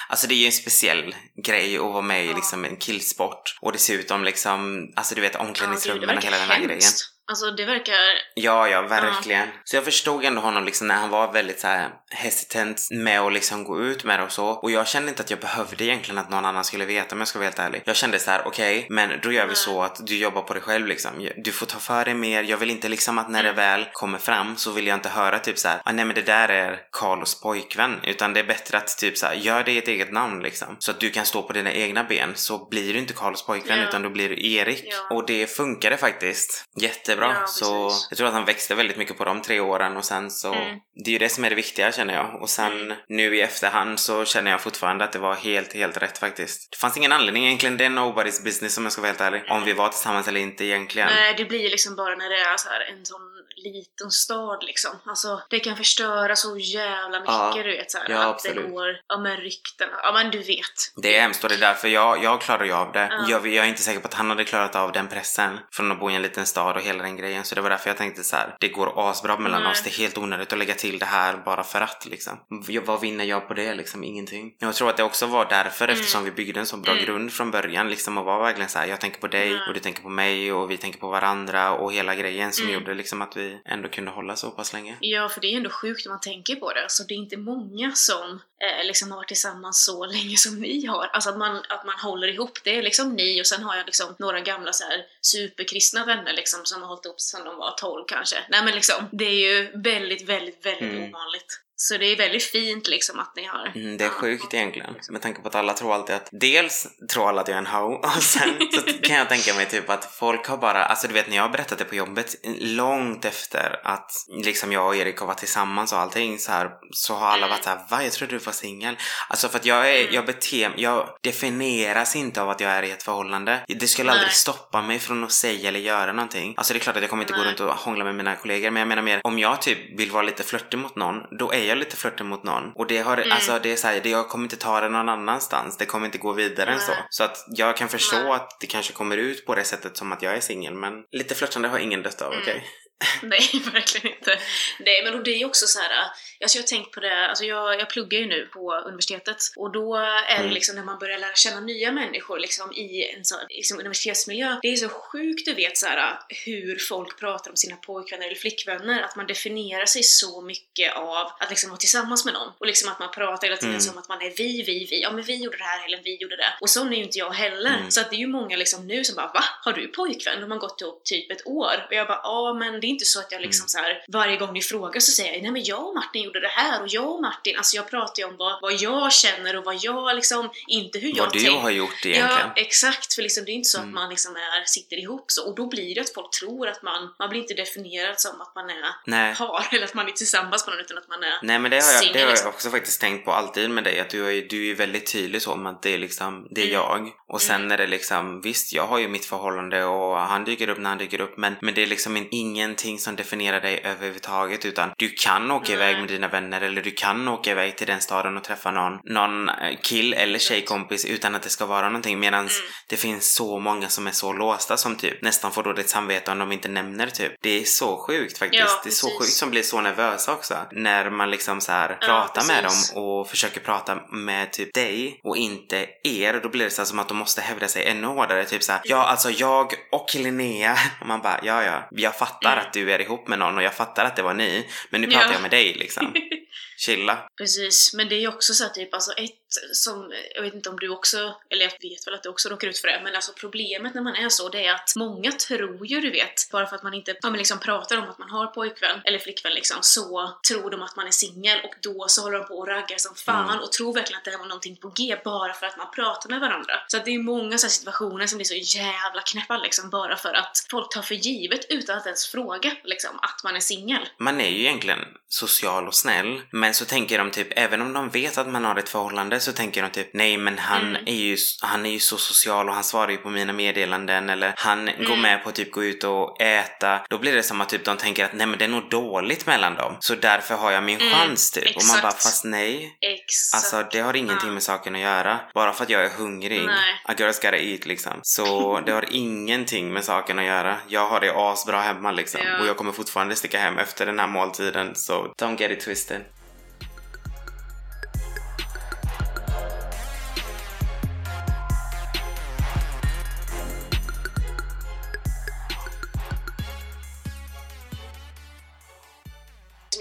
S1: alltså det är ju en speciell grej att vara med i
S2: Ja.
S1: liksom en killsport. Och dessutom liksom, alltså du vet
S2: Ja,
S1: omklädningsrummen och
S2: verkar
S1: hela den här grejen.
S2: Alltså det verkar...
S1: Ja, ja, verkligen. Så jag förstod ändå honom liksom när han var väldigt så här hesitant med att liksom gå ut med det och så. Och jag kände inte att jag behövde egentligen att någon annan skulle veta om jag ska vara helt ärlig. Jag kände så här: okej, men då gör vi
S2: Nej.
S1: så att du jobbar på dig själv liksom. Du får ta för dig mer. Jag vill inte liksom att när
S2: Mm.
S1: det väl kommer fram så vill jag inte höra typ så här, ah, nej men det där är Carlos pojkvän. Utan det är bättre att typ så här, gör det i ett eget namn liksom. Så att du kan stå på dina egna ben. Så blir du inte Carlos pojkvän
S2: Ja.
S1: utan då blir du Erik.
S2: Ja.
S1: Och det funkade faktiskt jättebra.
S2: Ja,
S1: så jag tror att han växte väldigt mycket på de tre åren och sen så,
S2: Mm.
S1: det är ju det som är det viktiga känner jag. Och sen
S2: Mm.
S1: nu i efterhand så känner jag fortfarande att det var helt, helt rätt faktiskt. Det fanns ingen anledning egentligen, det är nobody's business om jag ska vara helt ärlig. Om vi var tillsammans eller inte egentligen.
S2: Nej, det blir liksom bara när det är så här en sån liten stad liksom. Alltså, det kan förstöra så jävla mycket,
S1: Ja.
S2: du vet. Så här,
S1: Ja,
S2: att
S1: absolut.
S2: det går, ja men ryktena, ja men du vet.
S1: Det är hemskt och det är därför jag, jag klarar ju av det.
S2: Ja.
S1: Jag, jag är inte säker på att han hade klarat av den pressen från att bo i en liten stad och hela den grejen. Så det var därför jag tänkte så här: det går asbra mellan
S2: Nej.
S1: oss. Det är helt onödigt att lägga till det här bara för att liksom. Vad vinner jag på det liksom? Ingenting. Jag tror att det också var därför
S2: Mm.
S1: eftersom vi byggde en så bra
S2: Mm.
S1: grund från början liksom och var verkligen så här: jag tänker på dig
S2: Mm.
S1: och du tänker på mig och vi tänker på varandra och hela grejen som
S2: Mm.
S1: gjorde liksom att vi ändå kunde hålla så pass länge.
S2: Ja, för det är ju ändå sjukt om man tänker på det. Alltså, det är inte många som eh, liksom har varit tillsammans så länge som ni har. Alltså att man, att man håller ihop. Det är liksom ni och sen har jag liksom några gamla så här superkristna vänner liksom som har hållit ihop sedan de var 12 kanske. Nej men liksom, det är ju väldigt, väldigt, väldigt
S1: Mm.
S2: ovanligt. Så det är väldigt fint liksom att ni har...
S1: Mm, det är sjukt egentligen. Med tanke på att alla tror alltid att dels tror alla att jag är en ho [LAUGHS] och sen så kan jag tänka mig typ att folk har bara, alltså du vet när jag har berättat det på jobbet långt efter att liksom jag och Erik har varit tillsammans och allting så här så har alla
S2: Mm.
S1: varit såhär va jag trodde du var singel. Alltså för att jag är,
S2: Mm.
S1: jag beter jag definieras inte av att jag är i ett förhållande. Det skulle aldrig
S2: Nej.
S1: stoppa mig från att säga eller göra någonting. Alltså det är klart att jag kommer inte gå
S2: Nej.
S1: runt och hångla med mina kollegor men jag menar mer om jag typ vill vara lite flörtig mot någon då är jag lite flörtig mot någon och det har
S2: Mm.
S1: alltså det är så här, det, jag kommer inte ta det någon annanstans. Det kommer inte gå vidare än så. Så att jag kan förstå
S2: Nej.
S1: att det kanske kommer ut på det sättet som att jag är singel men lite flörtande har ingen dött av,
S2: Mm.
S1: okej? [LAUGHS]
S2: Nej, verkligen inte. Nej, men och det är också så här. Alltså jag har tänkt på det, alltså jag, jag pluggar ju nu på universitetet och då är det
S1: Mm.
S2: liksom när man börjar lära känna nya människor liksom i en sån liksom universitetsmiljö. Det är så sjukt du vet så här hur folk pratar om sina pojkvänner eller flickvänner, att man definierar sig så mycket av att liksom vara tillsammans med någon och liksom att man pratar hela tiden
S1: Mm.
S2: som att man är vi, vi, vi. Ja men vi gjorde det här eller vi gjorde det. Och sån är ju inte jag heller.
S1: Mm.
S2: Så att det är ju många liksom nu som bara va? Har du pojkvän? De har gått ihop typ ett år och jag bara ja men det är inte så att jag liksom så här, varje gång ni frågar så säger jag nej men jag och Martin gjorde det här och jag och Martin, alltså jag pratar ju om vad, vad jag känner och vad jag liksom, inte hur jag
S1: Vad du
S2: tänker.
S1: har gjort egentligen.
S2: Ja, exakt. För liksom, det är inte så
S1: Mm.
S2: att man liksom är, sitter ihop så. Och då blir det att folk tror att man, man blir inte definierad som att man är
S1: Nej.
S2: par, [LAUGHS] eller att man är tillsammans med någon, utan att man är
S1: Nej men det har, jag, det
S2: singel,
S1: har
S2: liksom.
S1: jag också faktiskt tänkt på alltid med dig att du är, du är väldigt tydlig så om att det är liksom, det är
S2: Mm.
S1: jag. Och sen
S2: Mm.
S1: är det liksom, visst jag har ju mitt förhållande och han dyker upp när han dyker upp men, men det är liksom en, ingenting som definierar dig överhuvudtaget utan du kan åka
S2: Nej.
S1: iväg med dina vänner eller du kan åka iväg till den staden och träffa någon, någon eh, kill eller tjejkompis utan att det ska vara någonting medans
S2: Mm.
S1: det finns så många som är så låsta som typ nästan får dåligt samvete om de inte nämner typ. Det är så sjukt faktiskt.
S2: Ja,
S1: det är så sjukt som blir så nervösa också. När man liksom så här
S2: Ja,
S1: pratar med
S2: precis.
S1: dem och försöker prata med typ dig och inte er. Då blir det så som att de måste hävda sig ännu hårdare. Typ så här, ja alltså jag och Linnea. [LAUGHS] Och man bara, ja ja, jag fattar
S2: Mm.
S1: att du är ihop med någon och jag fattar att det var ni. Men nu
S2: Ja.
S1: pratar jag med dig liksom. [LAUGHS] Chilla.
S2: Precis, men det är ju också så här typ, alltså ett som, jag vet inte om du också, eller jag vet väl att du också råkar ut för det, men alltså problemet när man är så, det är att många tror ju, du vet, bara för att man inte ja, men liksom pratar om att man har pojkvän eller flickvän liksom, så tror de att man är singel och då så håller de på och raggar som fan
S1: Mm.
S2: och tror verkligen att det är någonting på G bara för att man pratar med varandra. Så att det är många så situationer som blir så jävla knäppa liksom, bara för att folk tar för givet utan att ens fråga liksom, att man är singel.
S1: Man är ju egentligen social och snäll, men så tänker de typ, även om de vet att man har ett förhållande så tänker de typ, nej men han,
S2: Mm.
S1: är, ju, han är ju så social och han svarar ju på mina meddelanden eller han går
S2: Mm.
S1: med på att typ gå ut och äta. Då blir det som att typ de tänker att nej men det är nog dåligt mellan dem, så därför har jag min
S2: Mm,
S1: chans typ. Och man
S2: exakt.
S1: bara, fast nej.
S2: Exakt.
S1: Alltså det har ingenting
S2: Ja.
S1: med saken att göra. Bara för att jag är hungrig.
S2: Nej.
S1: I girls gotta eat liksom. Så det har ingenting med saken att göra. Jag har det asbra hemma liksom.
S2: Ja.
S1: Och jag kommer fortfarande sticka hem efter den här måltiden. Så don't get it twisted.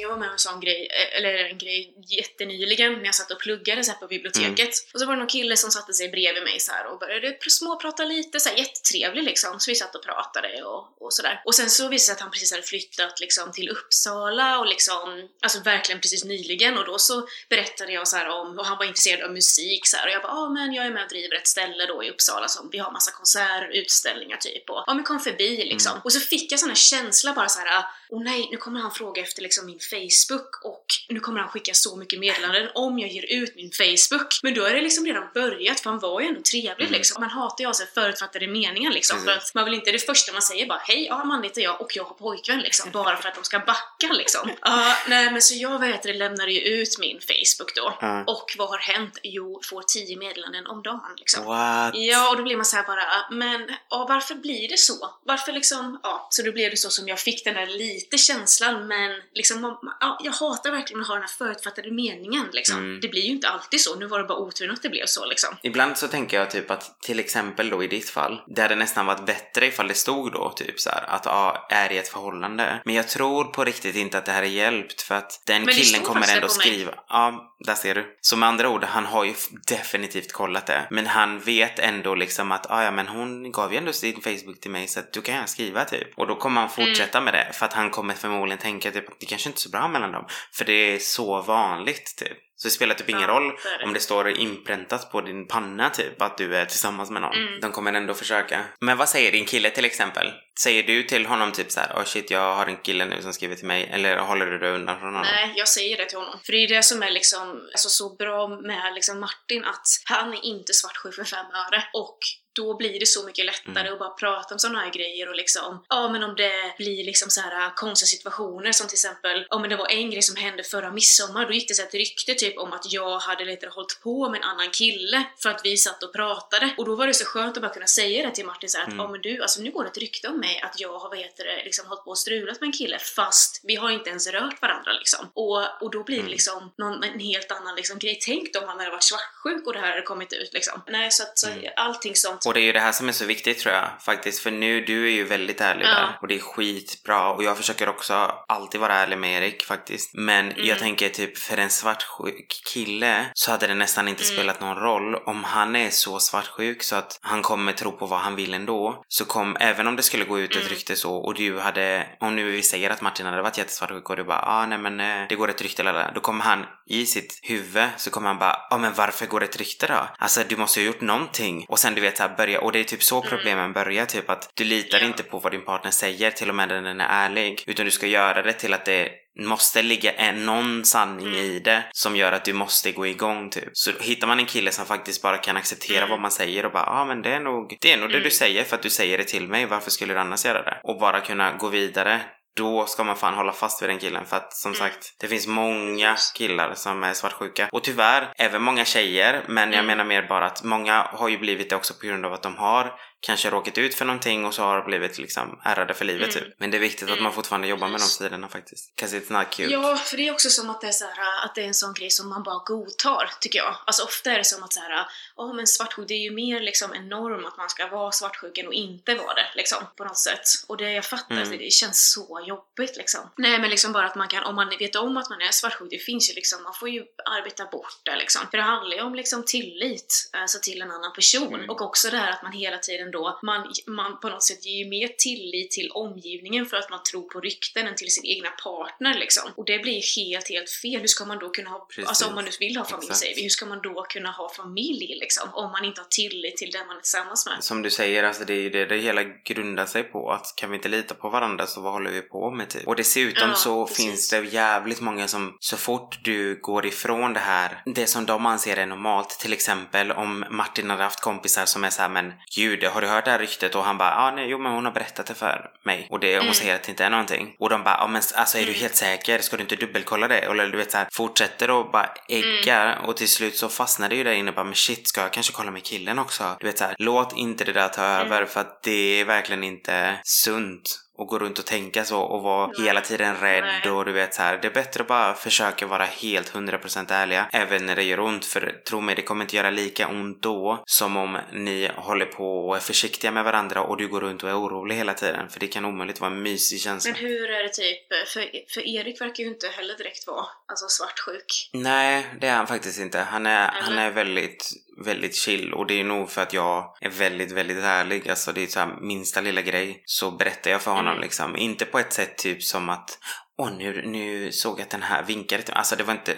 S2: Jag var med om en sån grej, eh, eller en grej jättenyligen när jag satt och pluggade så på biblioteket.
S1: Mm.
S2: Och så var det någon kille som satte sig bredvid mig så och började pr- småprata lite, så här jättetrevlig liksom. Så vi satt och pratade och, och sådär. Och sen så visade det sig att han precis hade flyttat liksom till Uppsala och liksom, alltså verkligen precis nyligen. Och då så berättade jag så om, och han var intresserad av musik så. Och jag bara, ah, men jag är med och driver ett ställe då i Uppsala som vi har massa konserter, utställningar typ. Och ja men kom förbi liksom.
S1: Mm.
S2: Och så fick jag sån här känsla bara så här. åh nej, nu kommer han fråga efter liksom min Facebook och nu kommer han skicka så mycket meddelanden om jag ger ut min Facebook. Men då är det liksom redan börjat för han var ju ändå trevlig
S1: Mm.
S2: liksom. Man hatar ju av sig förutfattade meningar liksom. För
S1: Precis.
S2: att man vill inte det första man säger bara hej, ja Amanda heter jag och jag har pojkvän liksom. [LAUGHS] Bara för att de ska backa liksom. [LAUGHS] Ja, nej men så jag vet det, lämnade ju ut min Facebook då.
S1: Ja.
S2: Och vad har hänt? Jo, får 10 meddelanden om dagen liksom.
S1: What?
S2: Ja, och då blir man så här bara, men ja, varför blir det så? Varför liksom, ja, så då blev det så som jag fick den där lite känslan, men liksom, man- ja, jag hatar verkligen att ha den här förutfattade meningen liksom.
S1: Mm.
S2: Det blir ju inte alltid så, nu var det bara oturen att det blev så liksom.
S1: Ibland så tänker jag typ att till exempel då i ditt fall, det hade nästan varit bättre ifall det stod då typ så här att ja, är i ett förhållande. Men jag tror på riktigt inte att det här är hjälpt för att den killen kommer ändå
S2: mig.
S1: skriva. Ja, där ser du. Så med andra ord, han har ju definitivt kollat det. Men han vet ändå liksom att ah, ja, men hon gav ju ändå sin Facebook till mig så att du kan jag skriva typ. Och då kommer han fortsätta
S2: Mm.
S1: med det för att han kommer förmodligen tänka typ att det kanske inte så bra mellan dem. För det är så vanligt typ. Så det spelar typ ingen roll
S2: det är det.
S1: om det står inpräntat på din panna typ att du är tillsammans med någon.
S2: Mm.
S1: De kommer ändå försöka. Men vad säger din kille till exempel? Säger du till honom typ så här, oh shit jag har en kille nu som skriver till mig eller håller du dig undan från honom?
S2: Nej, jag säger det till honom. För det är det som är liksom, alltså, så bra med liksom Martin, att han är inte svartsjuk för fem öre. Och då blir det så mycket lättare
S1: Mm.
S2: att bara prata om sådana här grejer och liksom, ja men om det blir liksom så här konstiga situationer som till exempel, ja men det var en grej som hände förra midsommar, då gick det så ett rykte typ om att jag hade lite hållit på med en annan kille för att vi satt och pratade. Och då var det så skönt att bara kunna säga det till Martin så här att,
S1: Mm.
S2: ja men du, alltså nu går det ett rykte om mig att jag har, vad heter det, liksom hållit på och strulat med en kille fast vi har inte ens rört varandra liksom. Och, och då blir det
S1: Mm.
S2: liksom någon, en helt annan liksom grej. Tänk om han hade varit svartsjuk och det här hade kommit ut liksom. Nej, så att så
S1: Mm.
S2: allting sånt.
S1: Och det är ju det här som är så viktigt tror jag faktiskt, för nu, du är ju väldigt ärlig
S2: Ja.
S1: där och det är skitbra och jag försöker också alltid vara ärlig med Erik faktiskt. Men
S2: Mm.
S1: jag tänker typ för en svartsjuk kille så hade det nästan inte
S2: Mm.
S1: spelat någon roll om han är så svartsjuk så att han kommer tro på vad han vill ändå. Så kom, även om det skulle gå ut ett
S2: Mm.
S1: rykte så och du hade, om nu vi säger att Martin hade varit jättesvartsjuk och du bara ah nej men eh, det går ett rykte eller. Då kommer han i sitt huvud så kommer han bara ja ah, men varför går det ett rykte då? Alltså du måste ju ha gjort någonting och sen du vet såhär börja och det är typ så problemen börjar typ att du litar
S2: Ja.
S1: inte på vad din partner säger till och med när den är ärlig utan du ska göra det till att det måste ligga en, någon sanning
S2: Mm.
S1: i det som gör att du måste gå igång typ. Så hittar man en kille som faktiskt bara kan acceptera
S2: Mm.
S1: vad man säger och bara ja ah, men det är nog det är nog det
S2: Mm.
S1: du säger för att du säger det till mig, varför skulle du annars göra det? Och bara kunna gå vidare då ska man fan hålla fast vid den killen för att som
S2: Mm.
S1: sagt det finns många killar som är svartsjuka och tyvärr även många tjejer men jag
S2: Mm.
S1: menar mer bara att många har ju blivit det också på grund av att de har kanske råkat ut för någonting och så har blivit liksom ärrade för livet
S2: Mm.
S1: typ. Men det är viktigt att
S2: Mm.
S1: man fortfarande jobbar med de sidorna faktiskt. 'Cause it's not cute.
S2: Ja, för det är också som att det är, så här, att det är en sån grej som man bara godtar, tycker jag. Alltså ofta är det som att så här, ja men svartsjuk, det är ju mer liksom en norm att man ska vara svartsjuk än att inte vara det, liksom, på något sätt. Och det jag fattar,
S1: Mm.
S2: det, det känns så jobbigt liksom. Nej men liksom bara att man kan, om man vet om att man är svartsjuk, det finns ju liksom, man får ju arbeta bort det liksom. För det handlar ju om liksom tillit, alltså till en annan person.
S1: Mm.
S2: Och också det här att man hela tiden då, man, man på något sätt ger ju mer tillit till omgivningen för att man tror på rykten än till sin egna partner liksom. Och det blir ju helt, helt fel. Hur ska man då kunna ha,
S1: Precis.
S2: alltså om man nu vill ha familj
S1: Exakt.
S2: säger vi, hur ska man då kunna ha familj liksom? Om man inte har tillit till den man är tillsammans med.
S1: Som du säger, alltså det är ju det det hela grundar sig på. Att kan vi inte lita på varandra så vad håller vi på med typ? Och dessutom
S2: Ja,
S1: så
S2: precis.
S1: finns det jävligt många som så fort du går ifrån det här, det som de anser är normalt, till exempel om Martin hade haft kompisar som är så här, men gud, har du hört det här ryktet? Och han bara, ah, nej, jo men hon har berättat det för mig. Och det, hon
S2: Mm.
S1: säger att det inte är någonting. Och de bara, ja men alltså är du
S2: Mm.
S1: helt säker? Ska du inte dubbelkolla det? Eller du vet så här, fortsätter och bara äggar
S2: Mm.
S1: och till slut så fastnar det ju där inne bara, men shit, ska jag kanske kolla med killen också? Du vet så här, låt inte det där ta
S2: Mm.
S1: över för att det är verkligen inte sunt och gå runt och tänka så och vara
S2: Nej.
S1: hela tiden rädd
S2: Nej.
S1: och du vet så här. Det är bättre att bara försöka vara helt 100% ärliga även när det gör ont för tro mig, det kommer inte göra lika ont då som om ni håller på och är försiktiga med varandra och du går runt och är orolig hela tiden för det kan omöjligt vara en mysig känsla.
S2: Men hur är det typ, för, för Erik verkar ju inte heller direkt vara alltså svartsjuk.
S1: Nej, det är han faktiskt inte. Han är, han är väldigt, väldigt chill och det är nog för att jag är väldigt, väldigt ärlig. Alltså det är så här, minsta lilla grej så berättar jag för honom
S2: Mm.
S1: liksom. Inte på ett sätt typ som att Åh, nu, nu såg jag att den här vinkade till mig. Alltså det var inte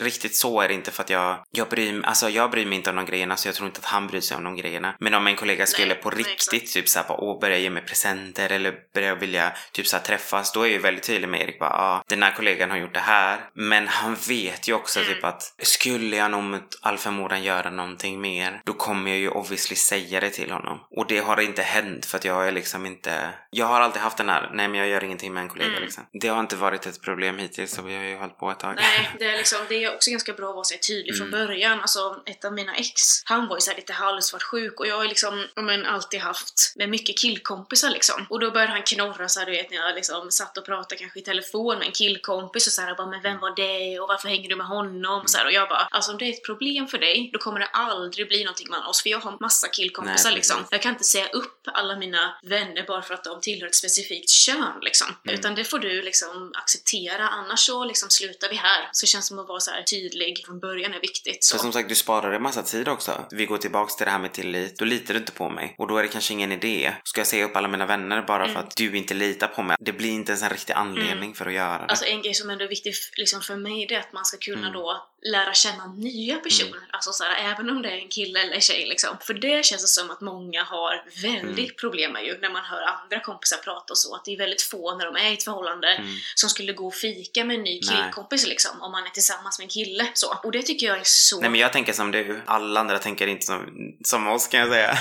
S1: riktigt så är det inte för att jag, jag bryr alltså jag bryr mig inte om de grejerna så jag tror inte att han bryr sig om de grejerna. Men om en kollega skulle på
S2: nej,
S1: riktigt
S2: exakt.
S1: typ såhär bara åh börja ge mig presenter eller börja vilja typ såhär träffas, då är jag ju väldigt tydlig med Erik bara ah, den här kollegan har gjort det här. Men han vet ju också
S2: Mm.
S1: typ att skulle jag nog mot all förmodan göra någonting mer, då kommer jag ju obviously säga det till honom. Och det har inte hänt för att jag är liksom inte, jag har alltid haft den här, nej men jag gör ingenting med en kollega
S2: Mm.
S1: liksom. Det har inte varit ett problem hittills så vi har ju hållit på ett tag.
S2: Nej, det är, liksom, det är också ganska bra att vara här tydlig från
S1: Mm.
S2: början. Alltså, ett av mina ex, han var ju så här lite halvsvartsjuk och jag har liksom, men, alltid haft med mycket killkompisar liksom. Och då började han knorra så här, du vet, när jag liksom satt och pratade kanske i telefon med en killkompis och så här, bara, men vem var det och varför hänger du med honom? Och, så här, och jag bara, alltså om det är ett problem för dig, då kommer det aldrig bli någonting mellan oss, för jag har massa killkompisar
S1: Nej,
S2: liksom. Jag kan inte säga upp alla mina vänner bara för att de tillhör ett specifikt kön liksom.
S1: Mm.
S2: Utan det får du liksom acceptera, annars så liksom slutar vi här. Så känns det som att vara så här tydlig från början är viktigt. Så.
S1: För som sagt, du sparar en massa tid också. Vi går tillbaks till det här med tillit. Då litar du inte på mig. Och då är det kanske ingen idé. Ska jag säga upp alla mina vänner bara för
S2: Mm.
S1: att du inte litar på mig? Det blir inte ens en riktig anledning för att göra det.
S2: Alltså en grej som ändå är viktig liksom för mig det är att man ska kunna
S1: Mm.
S2: då lära känna nya personer. Alltså så här, även om det är en kille eller en tjej liksom. För det känns det som att många har väldigt
S1: Mm.
S2: problem med ju när man hör andra kompisar prata och så. Att det är väldigt få när de är i ett förhållande
S1: Mm.
S2: som skulle gå och fika med en ny killkompis liksom. Om man är tillsammans med en kille. Så. Och det tycker jag är så...
S1: Nej men jag tänker som du. Alla andra tänker inte som, som oss kan jag säga.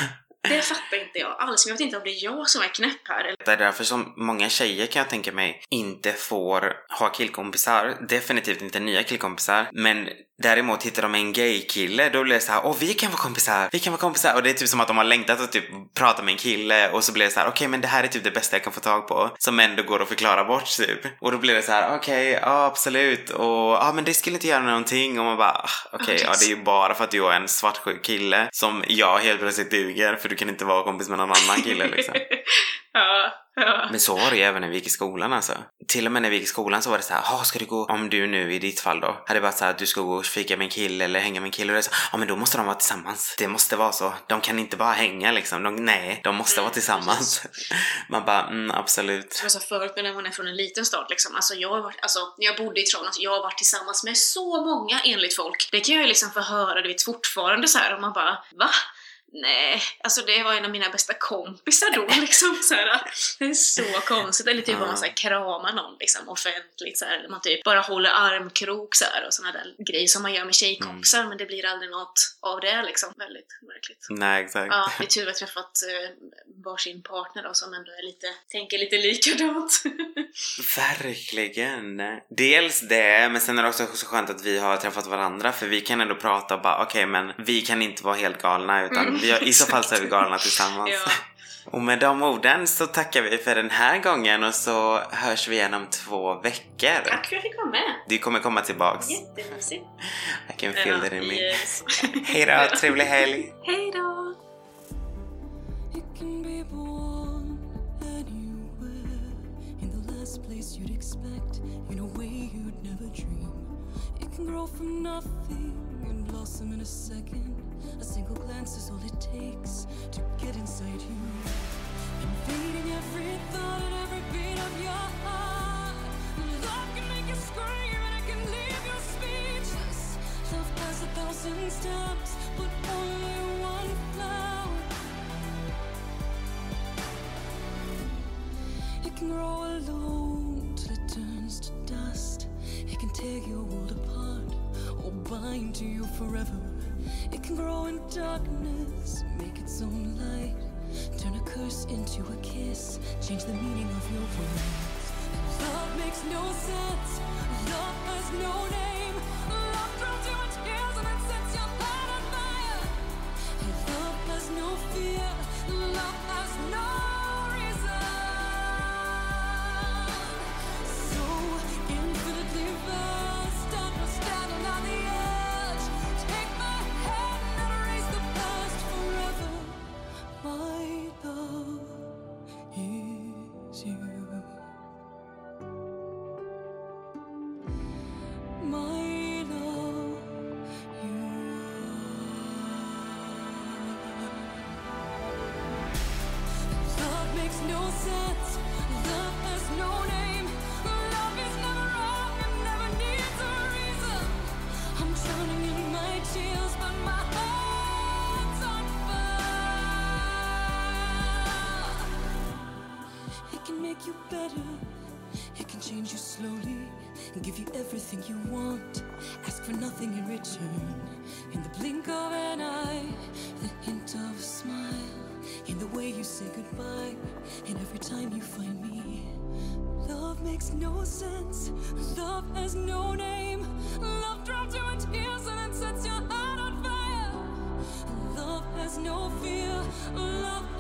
S3: Det fattar inte jag alls. Jag vet inte om det är jag som är knäpp här. Eller?
S1: Det är därför som många tjejer kan jag tänka mig inte får ha killkompisar. Definitivt inte nya killkompisar. Men däremot hittar de en gay-kille, då blir det så här, åh vi kan vara kompisar, vi kan vara kompisar. Och det är typ som att de har längtat att typ prata med en kille och så blir det så här, okej okay, men det här är typ det bästa jag kan få tag på. Som ändå går att förklara bort typ. Och då blir det så här, okej, okay, ja absolut. Och ja men det skulle inte göra någonting. Och man bara, ah, okej, okay, ja det är ju bara för att du är en svartsjuk kille som jag helt plötsligt duger för du kan inte vara kompis med någon annan kille liksom. [LAUGHS]
S3: ja, ja.
S1: Men så var det ju även när vi gick i skolan alltså. Till och med när vi gick i skolan så var det så här, ska du gå, om du nu i ditt fall då, hade varit så här att du ska gå och fika med en kille eller hänga med en kille och det är så, ja men då måste de vara tillsammans. Det måste vara så. De kan inte bara hänga liksom. De, nej, de måste vara tillsammans. [LAUGHS] Man bara, mm, absolut.
S3: Som jag sa förut, men när man är från en liten stad liksom, alltså jag har varit, alltså när jag bodde i Tranås, alltså, jag har varit tillsammans med så många enligt folk. Det kan jag ju liksom få höra, du vet fortfarande så här och man bara, va? Nej, alltså det var en av mina bästa kompisar då [LAUGHS] liksom så här, Det är så konstigt. Eller typ om man så här, kramar någon liksom offentligt så här, eller man typ bara håller armkrok så här, och såna där grejer som man gör med tjejkompisar mm. men det blir aldrig något av det liksom. Väldigt märkligt.
S1: Nej, exakt.
S3: Ja, det är [LAUGHS] tur att jag träffat eh, varsin partner då som ändå är lite, tänker lite likadant. [LAUGHS]
S1: Verkligen! Dels det, men sen är det också så skönt att vi har träffat varandra för vi kan ändå prata och bara okej okay, men vi kan inte vara helt galna utan mm vi, I så fall så är vi galna tillsammans. Ja. Och med de orden så tackar vi för den här gången och så hörs vi igen om två veckor.
S3: Tack för att jag fick vara med.
S1: Du kommer komma tillbaks.
S3: Jättemysigt.
S1: I can feel ja, it in me. Yes. [LAUGHS] Hej då, trevlig helg.
S3: Hej då. grow from nothing and blossom in a second single glance is all it takes to get inside you. Invading every thought and every beat of your heart. Love can make you scream and it can leave you speechless. Love has a thousand stems, but only one flower. It can grow alone till it turns to dust. It can tear your world apart or bind to you forever. It can grow in darkness, make its own light. Turn a curse into a kiss, change the meaning of your words. Love makes no sense, love has no name. everything you want, ask for nothing in return. In the blink of an eye, the hint of a smile, in the way you say goodbye, and every time you find me. Love makes no sense, love has no name. Love drops you in tears and then sets your heart on fire. Love has no fear, love.